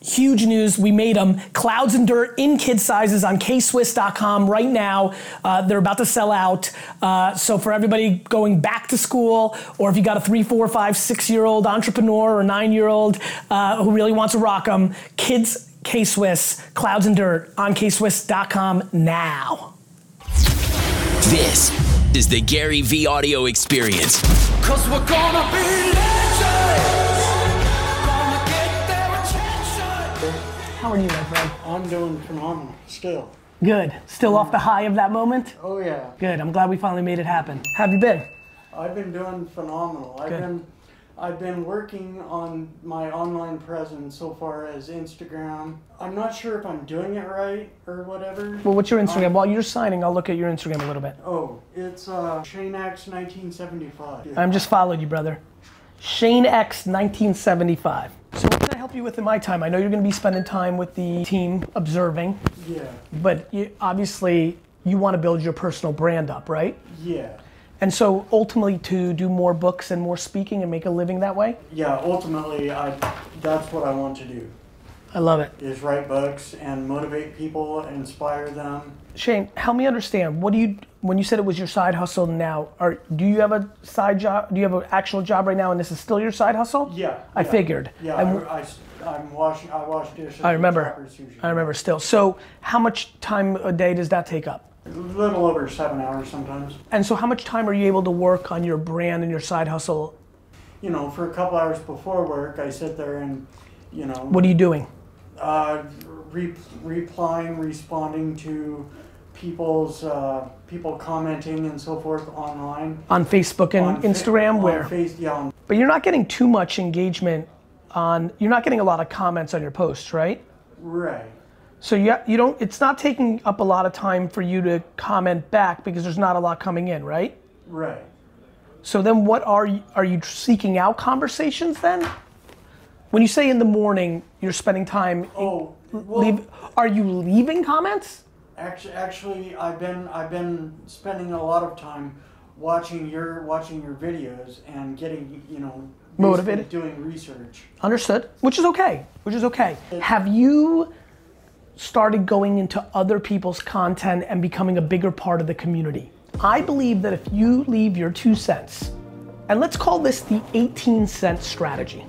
huge news. We made them clouds and dirt in kid sizes on kswiss.com right now. Uh, they're about to sell out. Uh, so for everybody going back to school, or if you got a three, four, five, six year old entrepreneur or nine year old uh, who really wants to rock them, kids K Swiss, clouds and dirt on kswiss.com now. This is the Gary V audio experience. Cause we're gonna be legends. How are you, my friend? I'm doing phenomenal still. Good. Still off the high of that moment? Oh yeah, Good. I'm glad we finally made it happen. How have you been? I've been doing phenomenal. I've been I've been working on my online presence so far as Instagram. I'm not sure if I'm doing it right or whatever. Well, what's your Instagram? While you're signing, I'll look at your Instagram a little bit. Oh, it's uh ShaneX 1975. I'm just followed you, brother. Shane X 1975. So what can I help you with in my time? I know you're going to be spending time with the team observing, yeah, but you, obviously you want to build your personal brand up, right? yeah, And so ultimately to do more books and more speaking and make a living that way. yeah. Ultimately, I that's what I want to do I love it. is write books and motivate people, and inspire them. Shane, help me understand. What do you when you said it was your side hustle now? Are do you have a side job? Do you have an actual job right now and this is still your side hustle? Yeah, I yeah. figured. Yeah, And- I, I, am washing. I wash dishes. I remember. I remember still. So how much time a day does that take up? A little over seven hours sometimes. And so how much time are you able to work on your brand and your side hustle? You know, for a couple hours before work, I sit there and, you know, What are you doing? Uh, re- replying, responding to people's uh, people commenting and so forth online. On Facebook and On Fa- Instagram on where? Face, yeah, But you're not getting too much engagement on you're not getting a lot of comments on your posts, right? right. So you, you don't it's not taking up a lot of time for you to comment back because there's not a lot coming in, right? Right. So then what are you are you seeking out conversations then? When you say in the morning you're spending time Oh, well, leave, are you leaving comments? Actually, actually, I've been I've been spending a lot of time watching your watching your videos and getting you know Motivated? doing research. Understood. Which is okay. Which is okay. Have you started going into other people's content and becoming a bigger part of the community? I believe that if you leave your two cents, and let's call this the 18 cent strategy.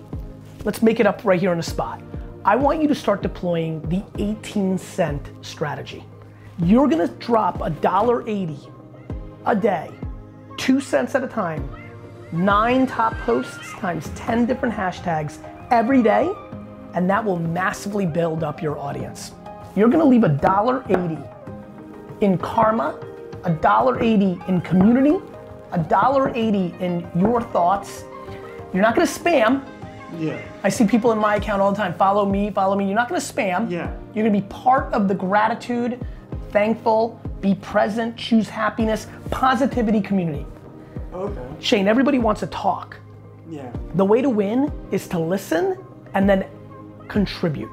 Let's make it up right here on the spot. I want you to start deploying the 18 cent strategy. You're gonna drop $1.80 a day, two cents at a time, nine top posts times 10 different hashtags every day, and that will massively build up your audience. You're gonna leave $1.80 in karma, $1.80 in community, $1.80 in your thoughts. You're not gonna spam. Yeah. I see people in my account all the time, follow me, follow me. You're not gonna spam. Yeah. You're gonna be part of the gratitude, thankful, be present, choose happiness, positivity community. Okay. Shane, everybody wants to talk. Yeah. The way to win is to listen and then contribute.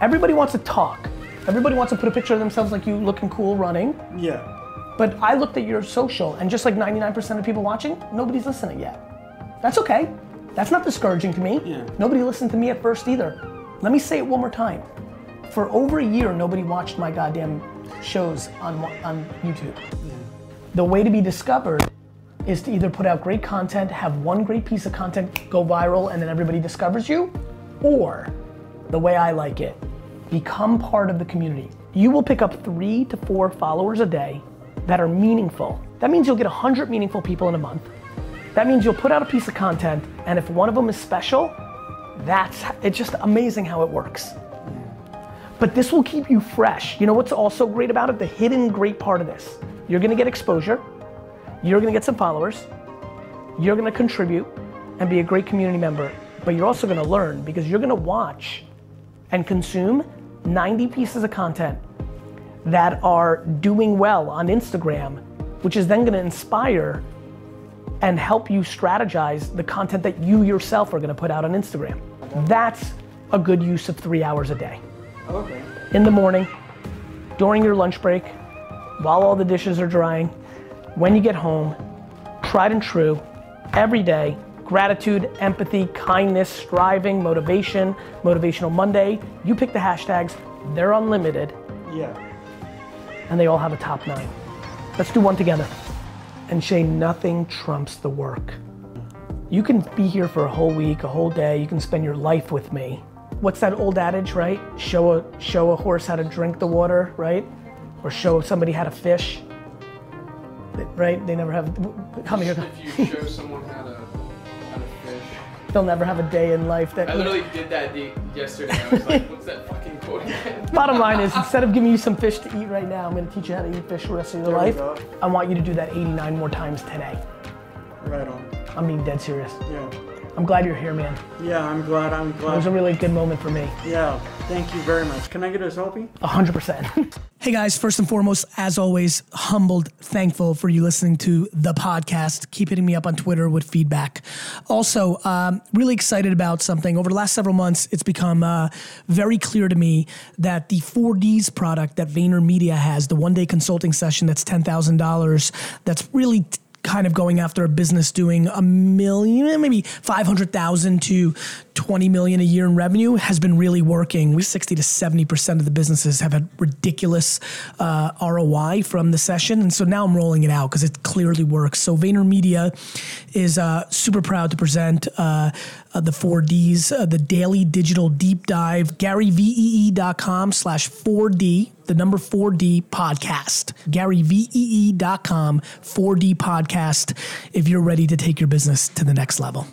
Everybody wants to talk. Everybody wants to put a picture of themselves like you looking cool running. Yeah. But I looked at your social and just like 99% of people watching, nobody's listening yet. That's okay. That's not discouraging to me. Yeah. Nobody listened to me at first either. Let me say it one more time. For over a year, nobody watched my goddamn shows on, on YouTube. The way to be discovered is to either put out great content, have one great piece of content go viral, and then everybody discovers you, or the way I like it, become part of the community. You will pick up three to four followers a day that are meaningful. That means you'll get 100 meaningful people in a month. That means you'll put out a piece of content, and if one of them is special, that's it's just amazing how it works. But this will keep you fresh. You know what's also great about it? The hidden great part of this. You're gonna get exposure, you're gonna get some followers, you're gonna contribute and be a great community member, but you're also gonna learn because you're gonna watch and consume 90 pieces of content that are doing well on Instagram, which is then gonna inspire and help you strategize the content that you yourself are gonna put out on Instagram. That's a good use of three hours a day. Okay. In the morning, during your lunch break, while all the dishes are drying, when you get home, tried and true, every day, gratitude, empathy, kindness, striving, motivation, motivational Monday. You pick the hashtags, they're unlimited, Yeah. and they all have a top nine. Let's do one together. And Shay, nothing trumps the work. You can be here for a whole week, a whole day, you can spend your life with me. What's that old adage, right? Show a show a horse how to drink the water, right? Or show somebody how to fish. Right? They never have come here. If you show someone how to how to fish. They'll never have a day in life that I literally did that the, yesterday. I was like, what's that fucking quote again? Bottom line is, instead of giving you some fish to eat right now, I'm gonna teach you how to eat fish for the rest of your There life. I want you to do that 89 more times today. Right on. I'm being dead serious. Yeah. I'm glad you're here, man. Yeah, I'm glad. I'm glad. It was a really good moment for me. Yeah. Thank you very much. Can I get a selfie? 100%. hey guys, first and foremost, as always, humbled, thankful for you listening to the podcast. Keep hitting me up on Twitter with feedback. Also, um, really excited about something. Over the last several months, it's become uh, very clear to me that the 4Ds product that VaynerMedia has, the one day consulting session that's $10,000, that's really t- kind of going after a business doing a million, maybe 500,000 to 20 million a year in revenue has been really working. We 60 to 70% of the businesses have had ridiculous uh, ROI from the session. And so now I'm rolling it out because it clearly works. So VaynerMedia is uh, super proud to present uh, uh, the 4Ds, uh, the daily digital deep dive, garyvee.com slash 4D the number 4D podcast. GaryVee.com 4D podcast if you're ready to take your business to the next level.